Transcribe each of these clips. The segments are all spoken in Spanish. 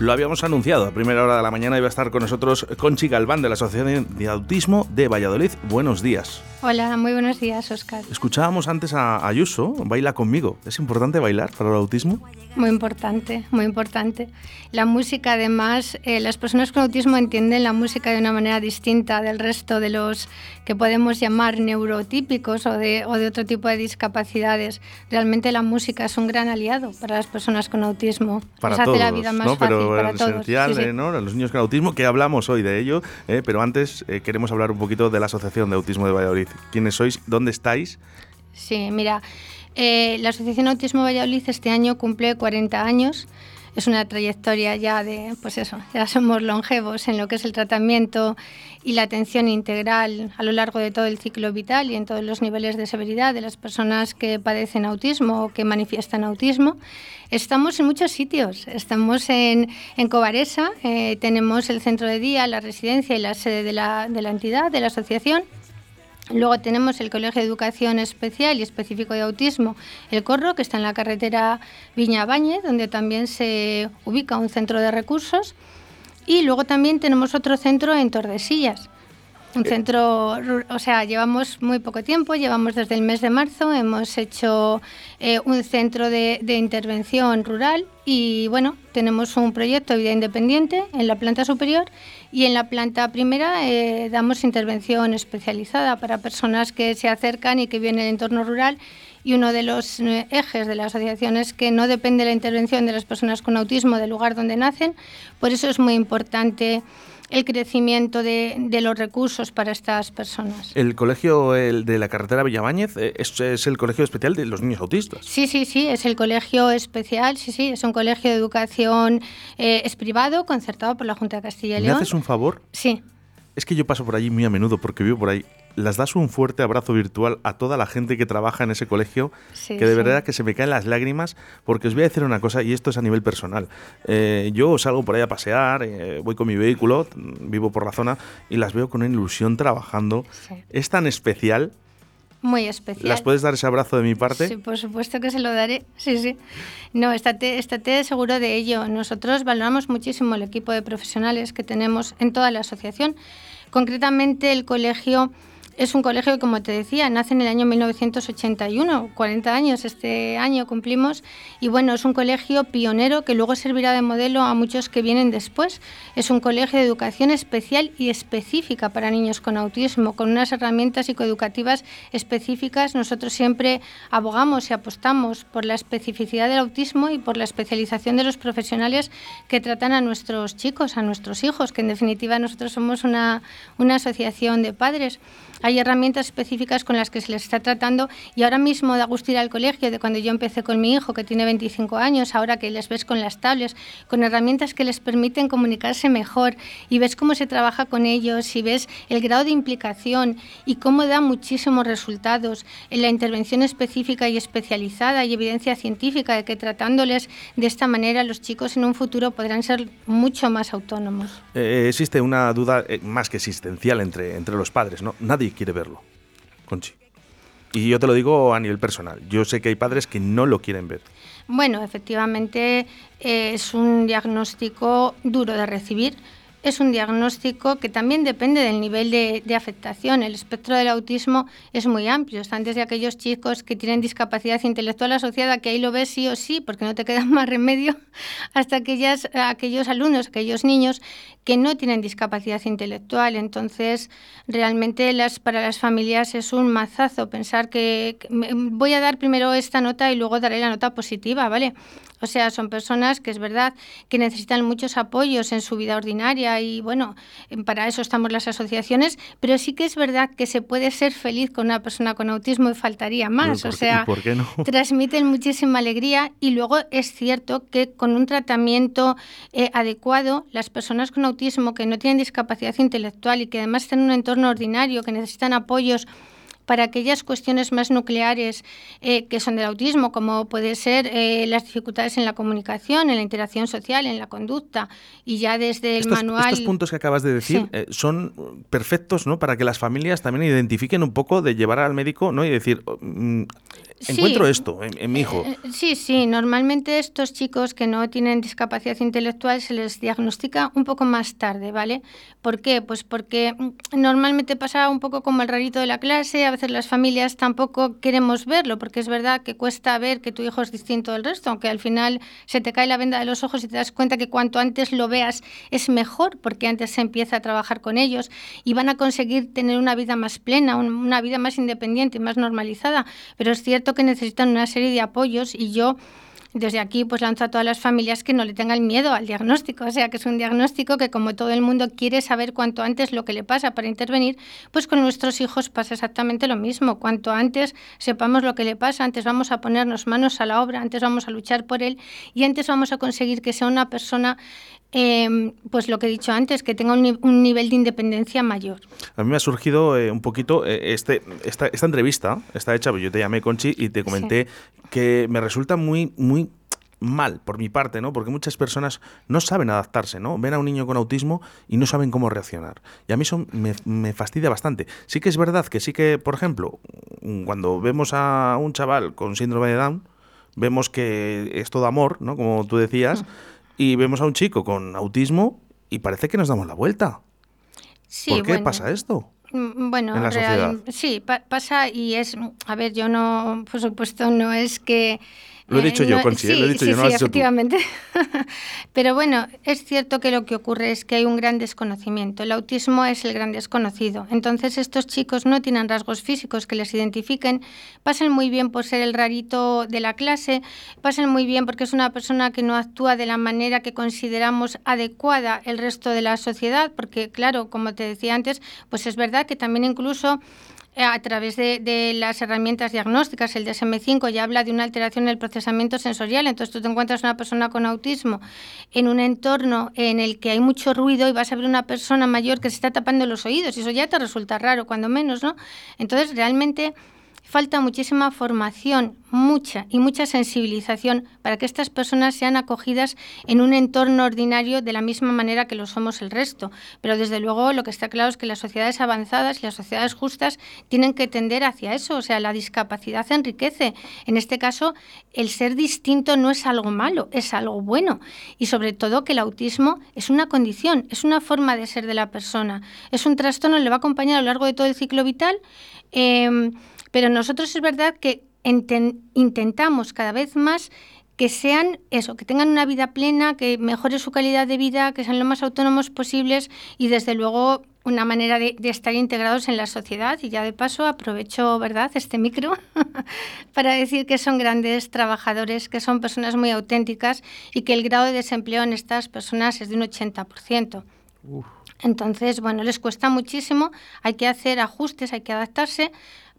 Lo habíamos anunciado, a primera hora de la mañana iba a estar con nosotros Conchi Galván de la Asociación de Autismo de Valladolid. Buenos días. Hola, muy buenos días, Oscar. Escuchábamos antes a Ayuso, baila conmigo. ¿Es importante bailar para el autismo? Muy importante, muy importante. La música, además, eh, las personas con autismo entienden la música de una manera distinta del resto de los que podemos llamar neurotípicos o de, o de otro tipo de discapacidades. Realmente la música es un gran aliado para las personas con autismo. Para todos, la vida más ¿no? pero esencial, todos. ¿no? Los niños con autismo, que hablamos hoy de ello, eh, pero antes eh, queremos hablar un poquito de la Asociación de Autismo de Valladolid. ¿Quiénes sois? ¿Dónde estáis? Sí, mira, eh, la Asociación Autismo Valladolid este año cumple 40 años. Es una trayectoria ya de, pues eso, ya somos longevos en lo que es el tratamiento y la atención integral a lo largo de todo el ciclo vital y en todos los niveles de severidad de las personas que padecen autismo o que manifiestan autismo. Estamos en muchos sitios. Estamos en, en Cobaresa, eh, tenemos el centro de día, la residencia y la sede de la entidad, de la asociación. Luego tenemos el Colegio de Educación Especial y Específico de Autismo, el Corro, que está en la carretera Viña Bañez, donde también se ubica un centro de recursos. Y luego también tenemos otro centro en Tordesillas. Un centro, o sea, llevamos muy poco tiempo, llevamos desde el mes de marzo, hemos hecho eh, un centro de, de, intervención rural y bueno, tenemos un proyecto de vida independiente en la planta superior y en la planta primera eh, damos intervención especializada para personas que se acercan y que vienen del entorno rural y uno de los eh, ejes de la asociación es que no depende la intervención de las personas con autismo del lugar donde nacen, por eso es muy importante el crecimiento de, de, los recursos para estas personas. ¿El colegio el de la carretera Villaváñez eh, es, es, el colegio especial de los niños autistas? Sí, sí, sí, es el colegio especial, sí, sí, es un colegio de educación, eh, es privado, concertado por la Junta de Castilla y León. ¿Me haces un favor? Sí. Es que yo paso por allí muy a menudo porque vivo por ahí las das un fuerte abrazo virtual a toda la gente que trabaja en ese colegio, sí, que de sí. verdad que se me caen las lágrimas, porque os voy a decir una cosa, y esto es a nivel personal. Eh, yo salgo por ahí a pasear, eh, voy con mi vehículo, vivo por la zona, y las veo con una ilusión trabajando. Sí. Es tan especial. Muy especial. ¿Las puedes dar ese abrazo de mi parte? Sí, por supuesto que se lo daré. Sí, sí. No, estate, estate seguro de ello. Nosotros valoramos muchísimo el equipo de profesionales que tenemos en toda la asociación. Concretamente, el colegio es un colegio que, como te decía, nace en el año 1981, 40 años este año cumplimos, y bueno, es un colegio pionero que luego servirá de modelo a muchos que vienen después. Es un colegio de educación especial y específica para niños con autismo, con unas herramientas psicoeducativas específicas. Nosotros siempre abogamos y apostamos por la especificidad del autismo y por la especialización de los profesionales que tratan a nuestros chicos, a nuestros hijos, que en definitiva nosotros somos una, una asociación de padres hay herramientas específicas con las que se les está tratando y ahora mismo da gusto ir al colegio de cuando yo empecé con mi hijo que tiene 25 años, ahora que les ves con las tablets, con herramientas que les permiten comunicarse mejor y ves cómo se trabaja con ellos y ves el grado de implicación y cómo da muchísimos resultados en la intervención específica y especializada y evidencia científica de que tratándoles de esta manera los chicos en un futuro podrán ser mucho más autónomos. Eh, existe una duda eh, más que existencial entre, entre los padres, ¿no? Nadie quiere verlo, Conchi. Y yo te lo digo a nivel personal. Yo sé que hay padres que no lo quieren ver. Bueno, efectivamente eh, es un diagnóstico duro de recibir. Es un diagnóstico que también depende del nivel de, afectación. El espectro del autismo es muy amplio. Está antes de aquellos chicos que tienen discapacidad intelectual asociada, que ahí lo ves sí o sí, porque no te queda más remedio, hasta aquellas, aquellos alumnos, aquellos niños que no tienen discapacidad intelectual. Entonces, realmente las, para las familias es un mazazo pensar que, que voy a dar primero esta nota y luego daré la nota positiva, ¿vale? O sea, son personas que es verdad que necesitan muchos apoyos en su vida ordinaria y bueno, para eso estamos las asociaciones, pero sí que es verdad que se puede ser feliz con una persona con autismo y faltaría más. ¿Por o sea, ¿por qué no? transmiten muchísima alegría y luego es cierto que con un tratamiento eh, adecuado, las personas con autismo que no tienen discapacidad intelectual y que además están en un entorno ordinario, que necesitan apoyos, para aquellas cuestiones más nucleares eh, que son del autismo, como puede ser eh, las dificultades en la comunicación, en la interacción social, en la conducta, y ya desde el estos, manual... Estos puntos que acabas de decir Sí. eh, son perfectos ¿no? para que las familias también identifiquen un poco de llevar al médico ¿no? y decir, encuentro esto en, mi hijo. Eh, eh, sí, sí, normalmente estos chicos que no tienen discapacidad intelectual se les diagnostica un poco más tarde, ¿vale? ¿Por qué? Pues porque mm, normalmente pasa un poco como el rarito de la clase, a veces las familias tampoco queremos verlo, porque es verdad que cuesta ver que tu hijo es distinto del resto, aunque al final se te cae la venda de los ojos y te das cuenta que cuanto antes lo veas es mejor, porque antes se empieza a trabajar con ellos y van a conseguir tener una vida más plena, una vida más independiente y más normalizada. Pero es cierto que necesitan una serie de apoyos y yo desde aquí pues lanzo a todas las familias que no le tengan miedo al diagnóstico, o sea que es un diagnóstico que como todo el mundo quiere saber cuanto antes lo que le pasa para intervenir, pues con nuestros hijos pasa exactamente lo mismo, cuanto antes sepamos lo que le pasa, antes vamos a ponernos manos a la obra, antes vamos a luchar por él y antes vamos a conseguir que sea una persona Em, pues lo que he dicho antes, que tenga un, nivel de independencia mayor. A mí me ha surgido eh, un poquito eh, este, esta, esta, entrevista, está hecha, yo te llamé Conchi y te comenté que me resulta muy, muy mal por mi parte, ¿no? Porque muchas personas no saben adaptarse, ¿no? Ven a un niño con autismo y no saben cómo reaccionar. Y a mí eso me, me, fastidia bastante. Sí que es verdad que sí que, por ejemplo, cuando vemos a un chaval con síndrome de Down, vemos que es todo amor, ¿no? Como tú decías. Mm y vemos a un chico con autismo y parece que nos damos la vuelta. Sí, ¿Por qué pasa esto? Mm, bueno, sí, pasa y es, a ver, yo no, por supuesto, no es que lo he dicho yo, eh, Conchi, ¿eh? lo he dicho yo, no sí, efectivamente. Pero bueno, es cierto que lo que ocurre es que hay un gran desconocimiento. El autismo es el gran desconocido. Entonces estos chicos no tienen rasgos físicos que les identifiquen, pasan muy bien por ser el rarito de la clase, pasan muy bien porque es una persona que no actúa de la manera que consideramos adecuada el resto de la sociedad, porque claro, como te decía antes, pues es verdad que también incluso eh, a través de, las herramientas diagnósticas, el DSM5 ya habla de una alteración en el procesamiento sensorial. Entonces tú te encuentras una persona con autismo en un entorno en el que hay mucho ruido y vas a ver una persona mayor que se está tapando los oídos y eso ya te resulta raro, cuando menos, ¿no? Entonces realmente falta muchísima formación, mucha y mucha sensibilización para que estas personas sean acogidas en un entorno ordinario de la misma manera que lo somos el resto. Pero desde luego lo que está claro es que las sociedades avanzadas y las sociedades justas tienen que tender hacia eso, o sea, la discapacidad enriquece. En este caso, el ser distinto no es algo malo, es algo bueno. Y sobre todo que el autismo es una condición, es una forma de ser de la persona, es un trastorno, le va a acompañar a lo largo de todo el ciclo vital. Em, pero nosotros es verdad que intentamos cada vez más que sean eso, que tengan una vida plena, que mejore su calidad de vida, que sean lo más autónomos posibles y desde luego una manera de, estar integrados en la sociedad. Y ya de paso aprovecho, ¿verdad?, este micro para decir que son grandes trabajadores, que son personas muy auténticas y que el grado de desempleo en estas personas es de un 80%. Entonces, bueno, les cuesta muchísimo, hay que hacer ajustes, hay que adaptarse,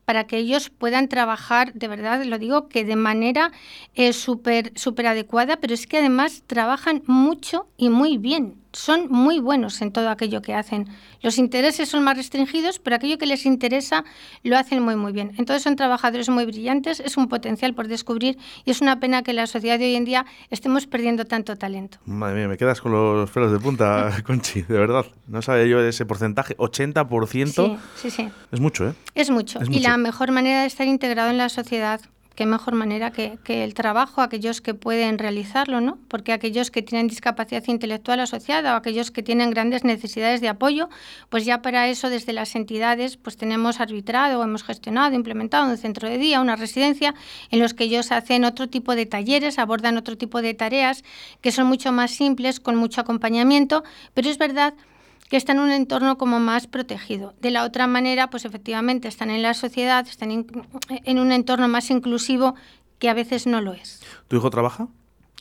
para que ellos puedan trabajar, de verdad lo digo, que de manera eh, súper super adecuada, pero es que además trabajan mucho y muy bien son muy buenos en todo aquello que hacen. Los intereses son más restringidos, pero aquello que les interesa lo hacen muy muy bien. Entonces son trabajadores muy brillantes, es un potencial por descubrir y es una pena que en la sociedad de hoy en día estemos perdiendo tanto talento. Madre mía, me quedas con los pelos de punta, Conchi, de verdad. No sabía yo ese porcentaje, 80%. Sí, sí, sí. Es mucho, ¿eh? Es mucho. Y la mejor manera de estar integrado en la sociedad qué mejor manera que, el trabajo, aquellos que pueden realizarlo, ¿no? Porque aquellos que tienen discapacidad intelectual asociada o aquellos que tienen grandes necesidades de apoyo, pues ya para eso desde las entidades pues tenemos arbitrado, hemos gestionado, implementado un centro de día, una residencia, en los que ellos hacen otro tipo de talleres, abordan otro tipo de tareas que son mucho más simples, con mucho acompañamiento, pero es verdad que están en un entorno como más protegido. De la otra manera, pues efectivamente están en la sociedad, están en, un entorno más inclusivo que a veces no lo es. ¿Tu hijo trabaja?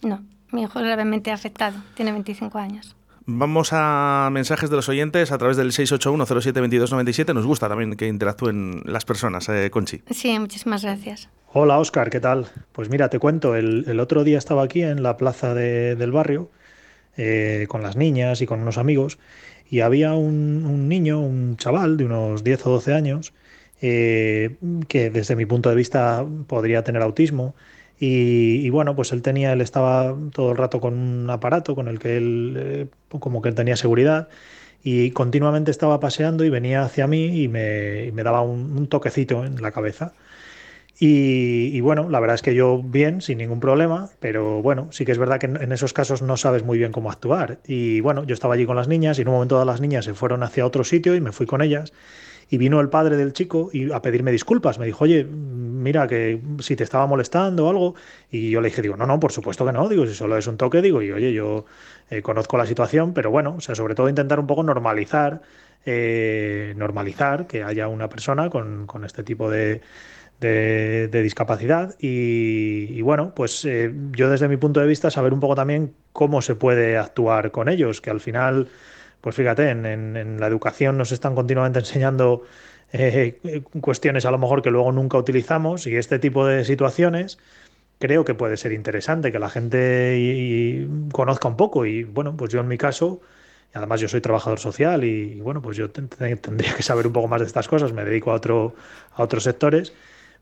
No, mi hijo es gravemente afectado, tiene 25 años. Vamos a mensajes de los oyentes a través del 681-07-2297. Nos gusta también que interactúen las personas, eh, Conchi. Sí, muchísimas gracias. Hola, Oscar, ¿qué tal? Pues mira, te cuento, el, otro día estaba aquí en la plaza del barrio eh, con las niñas y con unos amigos y había un, niño, un chaval de unos 10 o 12 años, eh, que desde mi punto de vista podría tener autismo. Y, bueno, pues él tenía, él estaba todo el rato con un aparato con el que él, eh, como que tenía seguridad, y continuamente estaba paseando y venía hacia mí y me, daba un, toquecito en la cabeza. Y, bueno, la verdad es que yo bien, sin ningún problema, pero bueno, sí que es verdad que en, esos casos no sabes muy bien cómo actuar. Y bueno, yo estaba allí con las niñas y en un momento todas las niñas se fueron hacia otro sitio y me fui con ellas. Y vino el padre del chico y a pedirme disculpas. Me dijo, oye, mira, que si te estaba molestando o algo. Y yo le dije, digo, no, no, por supuesto que no. Digo, si solo es un toque, digo, y oye, yo eh, conozco la situación, pero bueno, o sea, sobre todo intentar un poco normalizar, eh, normalizar que haya una persona con, con este tipo de de, discapacidad y, bueno, pues eh, yo desde mi punto de vista saber un poco también cómo se puede actuar con ellos, que al final, pues fíjate, en, la educación nos están continuamente enseñando eh, cuestiones a lo mejor que luego nunca utilizamos y este tipo de situaciones creo que puede ser interesante que la gente conozca un poco y bueno, pues yo en mi caso... Además, yo soy trabajador social y, bueno, pues yo tendría que saber un poco más de estas cosas. Me dedico a, otro, a otros sectores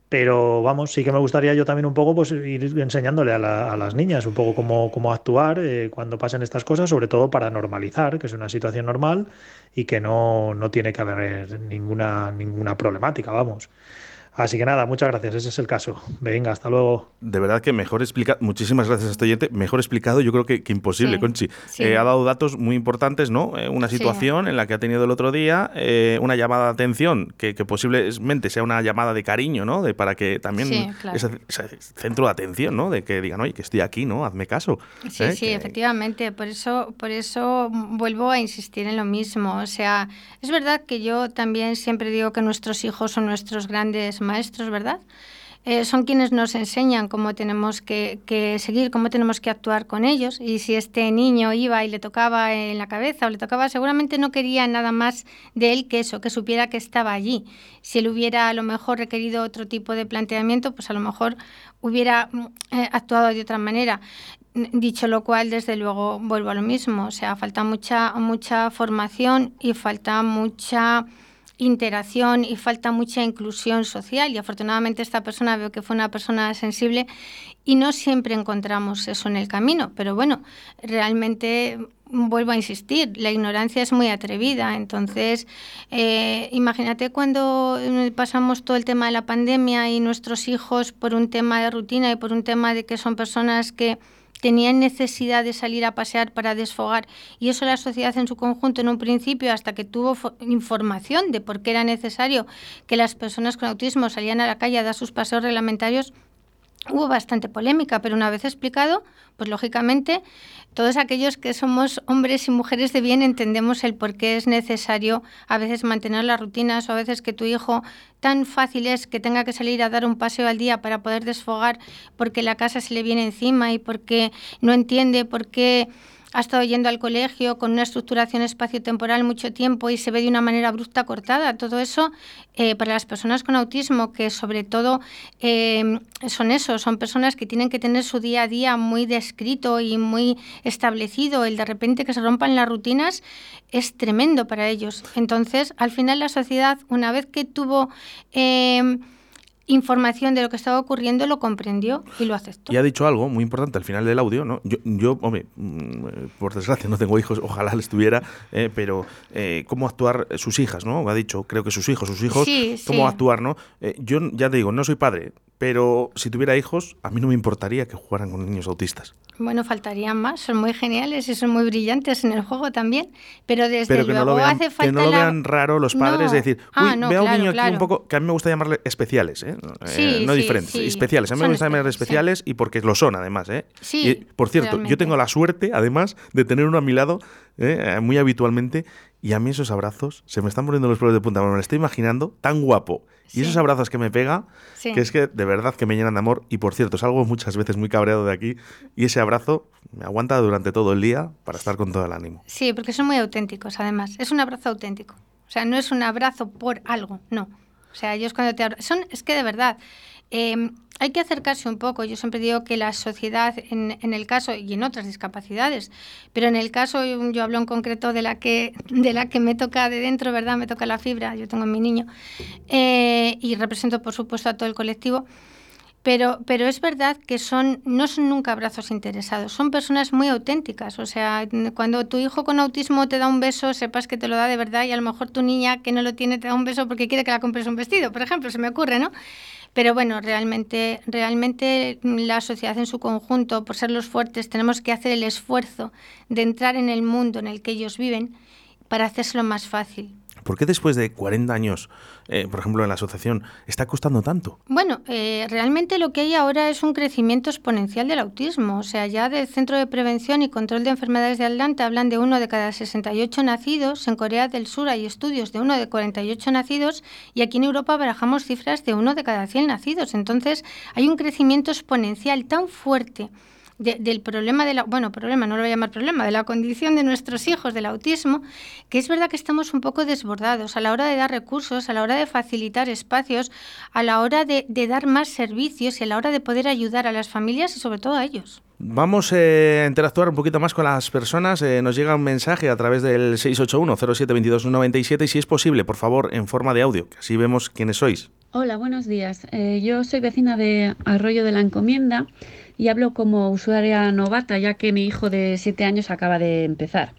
pero vamos, sí que me gustaría yo también un poco pues, ir enseñándole a, las niñas un poco cómo, cómo actuar eh, cuando pasen estas cosas, sobre todo para normalizar, que es una situación normal y que no, no tiene que haber ninguna, ninguna problemática, vamos. Así que nada, muchas gracias, ese es el caso. Venga, hasta luego. De verdad que mejor explicado, muchísimas gracias a este oyente, mejor explicado yo creo que, imposible, Conchi. Eh, ha dado datos muy importantes, ¿no? Eh, una situación en la que ha tenido el otro día, eh, una llamada de atención, que, posiblemente sea una llamada de cariño, ¿no? De, para que también ese, centro de atención, ¿no? De que digan, oye, que estoy aquí, ¿no? Hazme caso. Sí, sí, efectivamente. Por eso, por eso vuelvo a insistir en lo mismo. O sea, es verdad que yo también siempre digo que nuestros hijos son nuestros grandes maestros, ¿verdad? Eh, son quienes nos enseñan cómo tenemos que, seguir, cómo tenemos que actuar con ellos. Y si este niño iba y le tocaba en la cabeza o le tocaba, seguramente no quería nada más de él que eso, que supiera que estaba allí. Si él hubiera a lo mejor requerido otro tipo de planteamiento, pues a lo mejor hubiera mm, eh, actuado de otra manera. Dicho lo cual, desde luego vuelvo a lo mismo. O sea, falta mucha, mucha formación y falta mucha interacción y falta mucha inclusión social y afortunadamente esta persona veo que fue una persona sensible y no siempre encontramos eso en el camino, pero bueno, realmente vuelvo a insistir, la ignorancia es muy atrevida, entonces eh, imagínate cuando pasamos todo el tema de la pandemia y nuestros hijos por un tema de rutina y por un tema de que son personas que tenían necesidad de salir a pasear para desfogar. Y eso la sociedad en su conjunto en un principio hasta que tuvo información de por qué era necesario que las personas con autismo salían a la calle a dar sus paseos reglamentarios hubo bastante polémica, pero una vez explicado, pues lógicamente todos aquellos que somos hombres y mujeres de bien entendemos el por qué es necesario a veces mantener las rutinas o a veces que tu hijo tan fácil es que tenga que salir a dar un paseo al día para poder desfogar porque la casa se le viene encima y porque no entiende por qué ha estado yendo al colegio con una estructuración espacio-temporal mucho tiempo y se ve de una manera abrupta cortada. Todo eso eh, para las personas con autismo, que sobre todo eh, son eso, son personas que tienen que tener su día a día muy descrito y muy establecido. El de repente que se rompan las rutinas es tremendo para ellos. Entonces, al final la sociedad, una vez que tuvo... Eh, información de lo que estaba ocurriendo, lo comprendió y lo aceptó. Y ha dicho algo muy importante al final del audio, ¿no? Yo, yo hombre, mm, por desgracia no tengo hijos, ojalá les tuviera, eh, pero eh, cómo actuar sus hijas, ¿no? Ha dicho, creo que sus hijos, sus hijos, cómo actuar, ¿no? Eh, yo ya te digo, no soy padre, pero si tuviera hijos, a mí no me importaría que jugaran con niños autistas. Bueno, faltarían más, son muy geniales y son muy brillantes en el juego también, pero desde luego hace falta Que no lo vean raro los padres, de decir, ah, uy, veo a un niño aquí un poco, que a mí me gusta llamarle especiales, ¿eh? eh no diferentes, especiales. A mí me gusta llamarle especiales y porque lo son además, ¿eh? Sí, por cierto, yo tengo la suerte, además, de tener uno a mi lado ¿eh? muy habitualmente y a mí esos abrazos se me están poniendo los pelos de punta. Me lo estoy imaginando tan guapo. Y esos abrazos que me pega, que es que de verdad que me llenan de amor. Y por cierto, salgo muchas veces muy cabreado de aquí. Y ese abrazo me aguanta durante todo el día para estar con todo el ánimo. Sí, porque son muy auténticos además. Es un abrazo auténtico. O sea, no es un abrazo por algo, no. O sea, ellos cuando te son Es que de verdad, Em, hay que acercarse un poco. Yo siempre digo que la sociedad, en, el caso y en otras discapacidades, pero en el caso, yo, hablo en concreto de la que de la que me toca de dentro, ¿verdad? Me toca la fibra. Yo tengo a mi niño eh, y represento, por supuesto, a todo el colectivo. Pero, pero es verdad que son, no son nunca abrazos interesados, son personas muy auténticas. O sea, cuando tu hijo con autismo te da un beso, sepas que te lo da de verdad y a lo mejor tu niña que no lo tiene te da un beso porque quiere que la compres un vestido, por ejemplo, se me ocurre, ¿no? Pero bueno, realmente, realmente la sociedad en su conjunto, por ser los fuertes, tenemos que hacer el esfuerzo de entrar en el mundo en el que ellos viven para hacérselo más fácil. ¿Por qué después de 40 años, eh, por ejemplo, en la asociación, está costando tanto? Bueno, eh, realmente lo que hay ahora es un crecimiento exponencial del autismo. O sea, ya del Centro de Prevención y Control de Enfermedades de Atlanta hablan de uno de cada 68 nacidos. En Corea del Sur hay estudios de uno de 48 nacidos y aquí en Europa barajamos cifras de uno de cada 100 nacidos. Entonces, hay un crecimiento exponencial tan fuerte del problema de la, bueno, problema, no lo voy a llamar problema, de la condición de nuestros hijos del autismo, que es verdad que estamos un poco desbordados a la hora de dar recursos, a la hora de facilitar espacios, a la hora de, dar más servicios y a la hora de poder ayudar a las familias y sobre todo a ellos. Vamos eh, a interactuar un poquito más con las personas. Eh, nos llega un mensaje a través del 681-072297 y si es posible, por favor, en forma de audio, que así vemos quiénes sois. Hola, buenos días. Eh, yo soy vecina de Arroyo de la Encomienda y hablo como usuaria novata ya que mi hijo de 7 años acaba de empezar.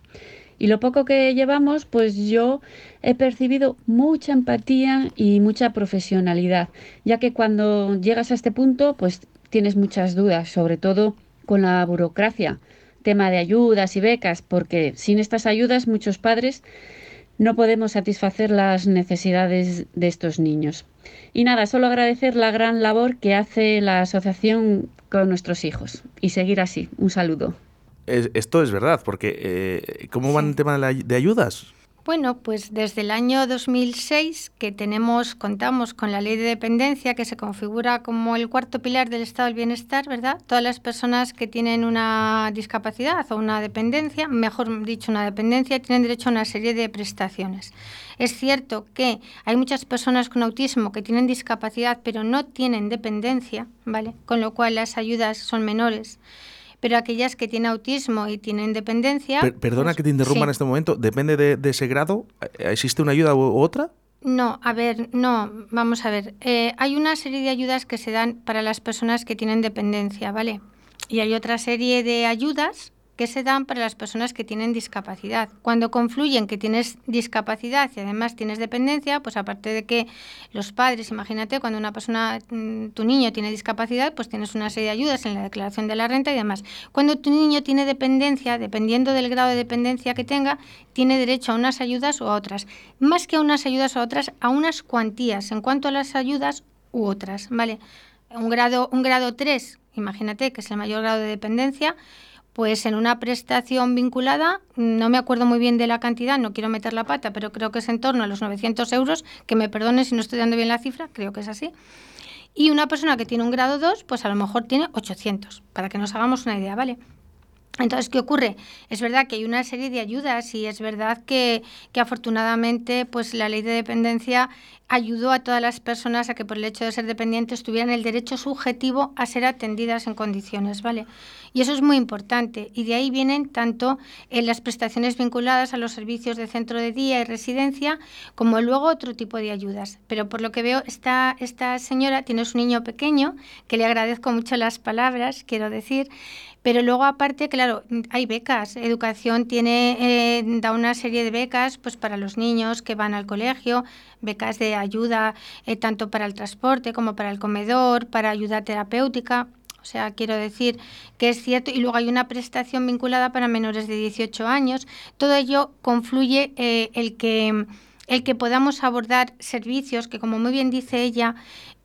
Y lo poco que llevamos, pues yo he percibido mucha empatía y mucha profesionalidad, ya que cuando llegas a este punto, pues tienes muchas dudas, sobre todo con la burocracia, tema de ayudas y becas, porque sin estas ayudas muchos padres no podemos satisfacer las necesidades de estos niños. Y nada, solo agradecer la gran labor que hace la asociación con nuestros hijos y seguir así. Un saludo. esto es verdad, porque eh, ¿cómo van el tema de ayudas? Bueno, pues desde el año 2006 que tenemos, contamos con la ley de dependencia que se configura como el cuarto pilar del estado del bienestar, ¿verdad? Todas las personas que tienen una discapacidad o una dependencia, mejor dicho, una dependencia, tienen derecho a una serie de prestaciones. Es cierto que hay muchas personas con autismo que tienen discapacidad pero no tienen dependencia, ¿vale? Con lo cual las ayudas son menores pero aquellas que tienen autismo y tienen dependencia... perdona pues que te interrumpa en este momento, ¿depende de, ese grado? ¿Existe una ayuda u otra? No, a ver, no, vamos a ver. Eh, hay una serie de ayudas que se dan para las personas que tienen dependencia, ¿vale? Y hay otra serie de ayudas que se dan para las personas que tienen discapacidad. Cuando confluyen que tienes discapacidad y además tienes dependencia, pues aparte de que los padres, imagínate, cuando una persona, mm, tu niño tiene discapacidad, pues tienes una serie de ayudas en la declaración de la renta y demás. Cuando tu niño tiene dependencia, dependiendo del grado de dependencia que tenga, tiene derecho a unas ayudas o a otras. Más que a unas ayudas o a otras, a unas cuantías en cuanto a las ayudas u otras, ¿vale? Un grado, un grado 3, imagínate que es el mayor grado de dependencia, pues en una prestación vinculada, no me acuerdo muy bien de la cantidad, no quiero meter la pata, pero creo que es en torno a los 900 euros, que me perdone si no estoy dando bien la cifra, creo que es así. Y una persona que tiene un grado 2, pues a lo mejor tiene 800, para que nos hagamos una idea, ¿vale? Entonces, ¿qué ocurre? Es verdad que hay una serie de ayudas y es verdad que, que, afortunadamente pues la ley de dependencia ayudó a todas las personas a que por el hecho de ser dependientes tuvieran el derecho subjetivo a ser atendidas en condiciones, ¿vale? Y eso es muy importante. Y de ahí vienen tanto en las prestaciones vinculadas a los servicios de centro de día y residencia, como luego otro tipo de ayudas. Pero por lo que veo, esta, esta señora tiene su niño pequeño, que le agradezco mucho las palabras, quiero decir, pero luego aparte, claro, hay becas. Educación tiene eh, da una serie de becas pues para los niños que van al colegio, becas de ayuda eh, tanto para el transporte como para el comedor, para ayuda terapéutica. O sea, quiero decir que es cierto. Y luego hay una prestación vinculada para menores de 18 años. Todo ello confluye eh, el que el que podamos abordar servicios que, como muy bien dice ella,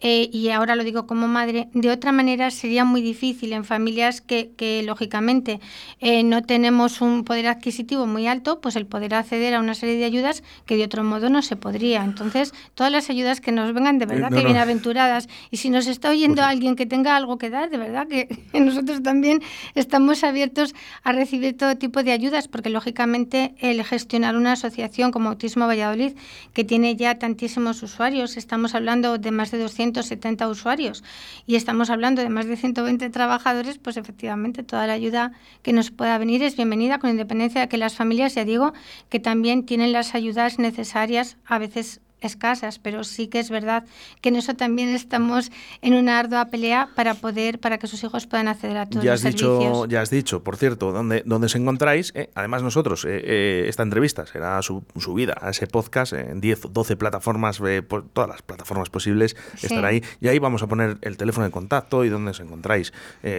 eh, y ahora lo digo como madre, de otra manera sería muy difícil en familias que, que lógicamente eh, no tenemos un poder adquisitivo muy alto, pues el poder acceder a una serie de ayudas que de otro modo no se podría. Entonces, todas las ayudas que nos vengan de verdad que bienaventuradas. Y si nos está oyendo pues alguien que tenga algo que dar, de verdad que nosotros también estamos abiertos a recibir todo tipo de ayudas, porque lógicamente el gestionar una asociación como Autismo Valladolid, que tiene ya tantísimos usuarios, estamos hablando de más de 200 170 usuarios. Y estamos hablando de más de 120 trabajadores, pues efectivamente toda la ayuda que nos pueda venir es bienvenida, con independencia de que las familias, ya digo, que también tienen las ayudas necesarias, a veces escasas, pero sí que es verdad que en eso también estamos en una ardua pelea para poder, para que sus hijos puedan acceder a todos ya los has dicho, servicios. Ya has dicho, por cierto, dónde, dónde os encontráis. Eh, además nosotros, eh, eh, esta entrevista será subida a ese podcast en 10, 12 plataformas, por todas las plataformas posibles, Sí. estará ahí. Y ahí vamos a poner el teléfono de contacto y dónde os encontráis.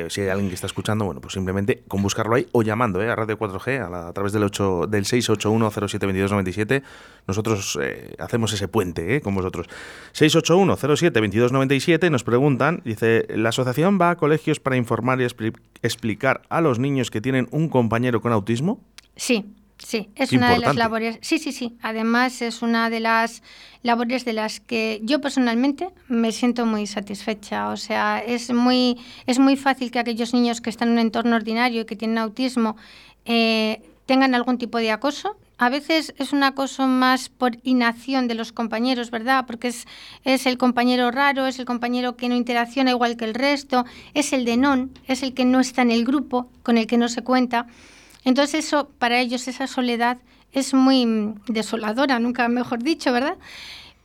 Si hay alguien que está escuchando, bueno, pues simplemente con buscarlo ahí o llamando eh, a Radio 4G a, la- a través del, 8, del 681-07-2297. Nosotros eh, hacemos ese puente eh, con vosotros. 681-07-2297 nos preguntan, dice, la asociación va a colegios para informar y expli- explicar a los niños que tienen un compañero con autismo. Sí, sí, es una de las labores. Sí, sí, sí. Además, es una de las labores de las que yo personalmente me siento muy satisfecha. O sea, es muy, es muy fácil que aquellos niños que están en un entorno ordinario y que tienen autismo eh, tengan algún tipo de acoso. A veces es un acoso más por inacción de los compañeros, ¿verdad? Porque es, es el compañero raro, es el compañero que no interacciona igual que el resto, es el de non, es el que no está en el grupo, con el que no se cuenta. Entonces eso, para ellos, esa soledad es muy mm, desoladora, nunca mejor dicho, ¿verdad?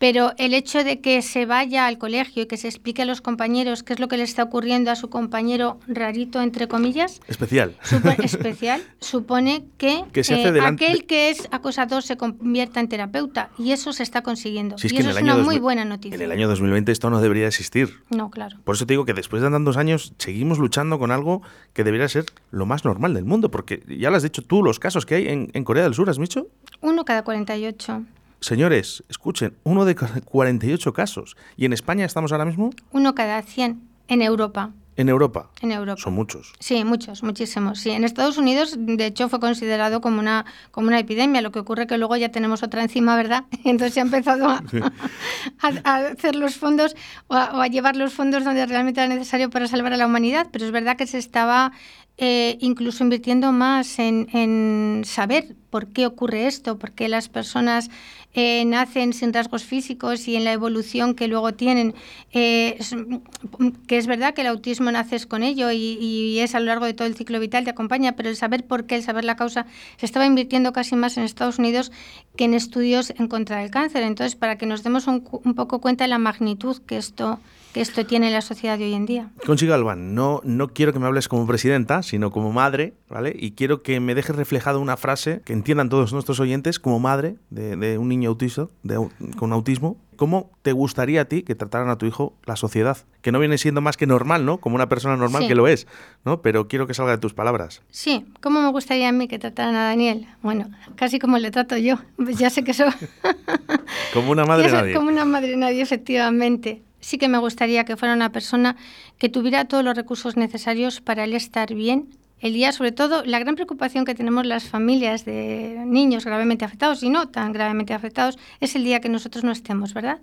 Pero el hecho de que se vaya al colegio y que se explique a los compañeros qué es lo que le está ocurriendo a su compañero rarito, entre comillas, Especial. supo- especial, supone que, eh, Que se hace delante- aquel que es acosador se convierta en terapeuta y eso se está consiguiendo. Si es y eso es una muy 2000 buena noticia. En el año 2020 esto no debería existir. No, claro. Por eso te digo que después de tantos años seguimos luchando con algo que debería ser lo más normal del mundo, porque ya lo has dicho tú, los casos que hay en, en Corea del Sur, ¿has dicho? Uno cada 48. Señores, escuchen, uno de ca- 48 casos. ¿Y en España estamos ahora mismo? Uno cada 100 en Europa. En Europa. En Europa. Son muchos. Sí, muchos, muchísimos. Sí, en Estados Unidos, de hecho, fue considerado como una, como una epidemia. Lo que ocurre que luego ya tenemos otra encima, ¿verdad? Entonces se ha empezado a, a- a hacer los fondos o a, o a llevar los fondos donde realmente era necesario para salvar a la humanidad. Pero es verdad que se estaba eh, incluso invirtiendo más en, en saber por qué ocurre esto, por qué las personas eh, nacen sin rasgos físicos y en la evolución que luego tienen. Eh, es- que es verdad que el autismo naces con ello y, y es a lo largo de todo el ciclo vital, te acompaña, pero el saber por qué, el saber la causa, se estaba invirtiendo casi más en Estados Unidos que en estudios en contra del cáncer. Entonces, para que nos demos un, un poco cuenta de la magnitud que esto, que esto tiene en la sociedad de hoy en día. Conchi Galván, no, no quiero que me hables como presidenta, sino como madre, ¿vale? Y quiero que me dejes reflejado una frase que entiendan todos nuestros oyentes como madre de, de un niño autista, de con autismo. ¿Cómo te gustaría a ti que trataran a tu hijo la sociedad? Que no viene siendo más que normal, ¿no? Como una persona normal Sí. que lo es, ¿no? Pero quiero que salga de tus palabras. Sí, ¿cómo me gustaría a mí que trataran a Daniel? Bueno, casi como le trato yo. Pues ya sé que eso... Como una madre nadie. Como una madre nadie, efectivamente. Sí que me gustaría que fuera una persona que tuviera todos los recursos necesarios para él estar bien. El día, sobre todo, la gran preocupación que tenemos las familias de niños gravemente afectados y no tan gravemente afectados es el día que nosotros no estemos, ¿verdad?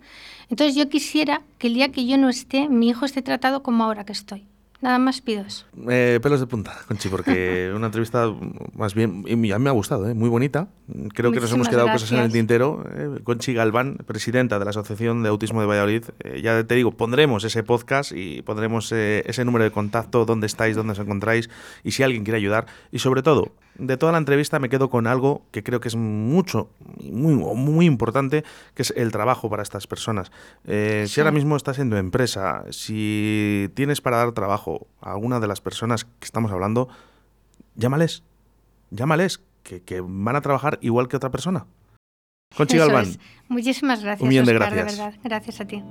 Entonces yo quisiera que el día que yo no esté, mi hijo esté tratado como ahora que estoy. Nada más pido eso. Eh, pelos de punta, Conchi, porque una entrevista más bien, y a mí me ha gustado, ¿eh? muy bonita. Creo que nos hemos Muchísimas quedado cosas en el gracias. tintero. ¿eh? Conchi Galván, presidenta de la Asociación de Autismo de Valladolid. Eh, ya te digo, pondremos ese podcast y pondremos eh, ese número de contacto, dónde estáis, dónde os encontráis y si alguien quiere ayudar. Y sobre todo, de toda la entrevista me quedo con algo que creo que es mucho, muy, muy importante, que es el trabajo para estas personas. Eh, Si ahora mismo estás en tu empresa, si tienes para dar trabajo a alguna de las personas que estamos hablando, llámales, llámales, que, que van a trabajar igual que otra persona. Conchi Galván. Muchísimas gracias, Un millón de gracias. verdad. Gracias a ti.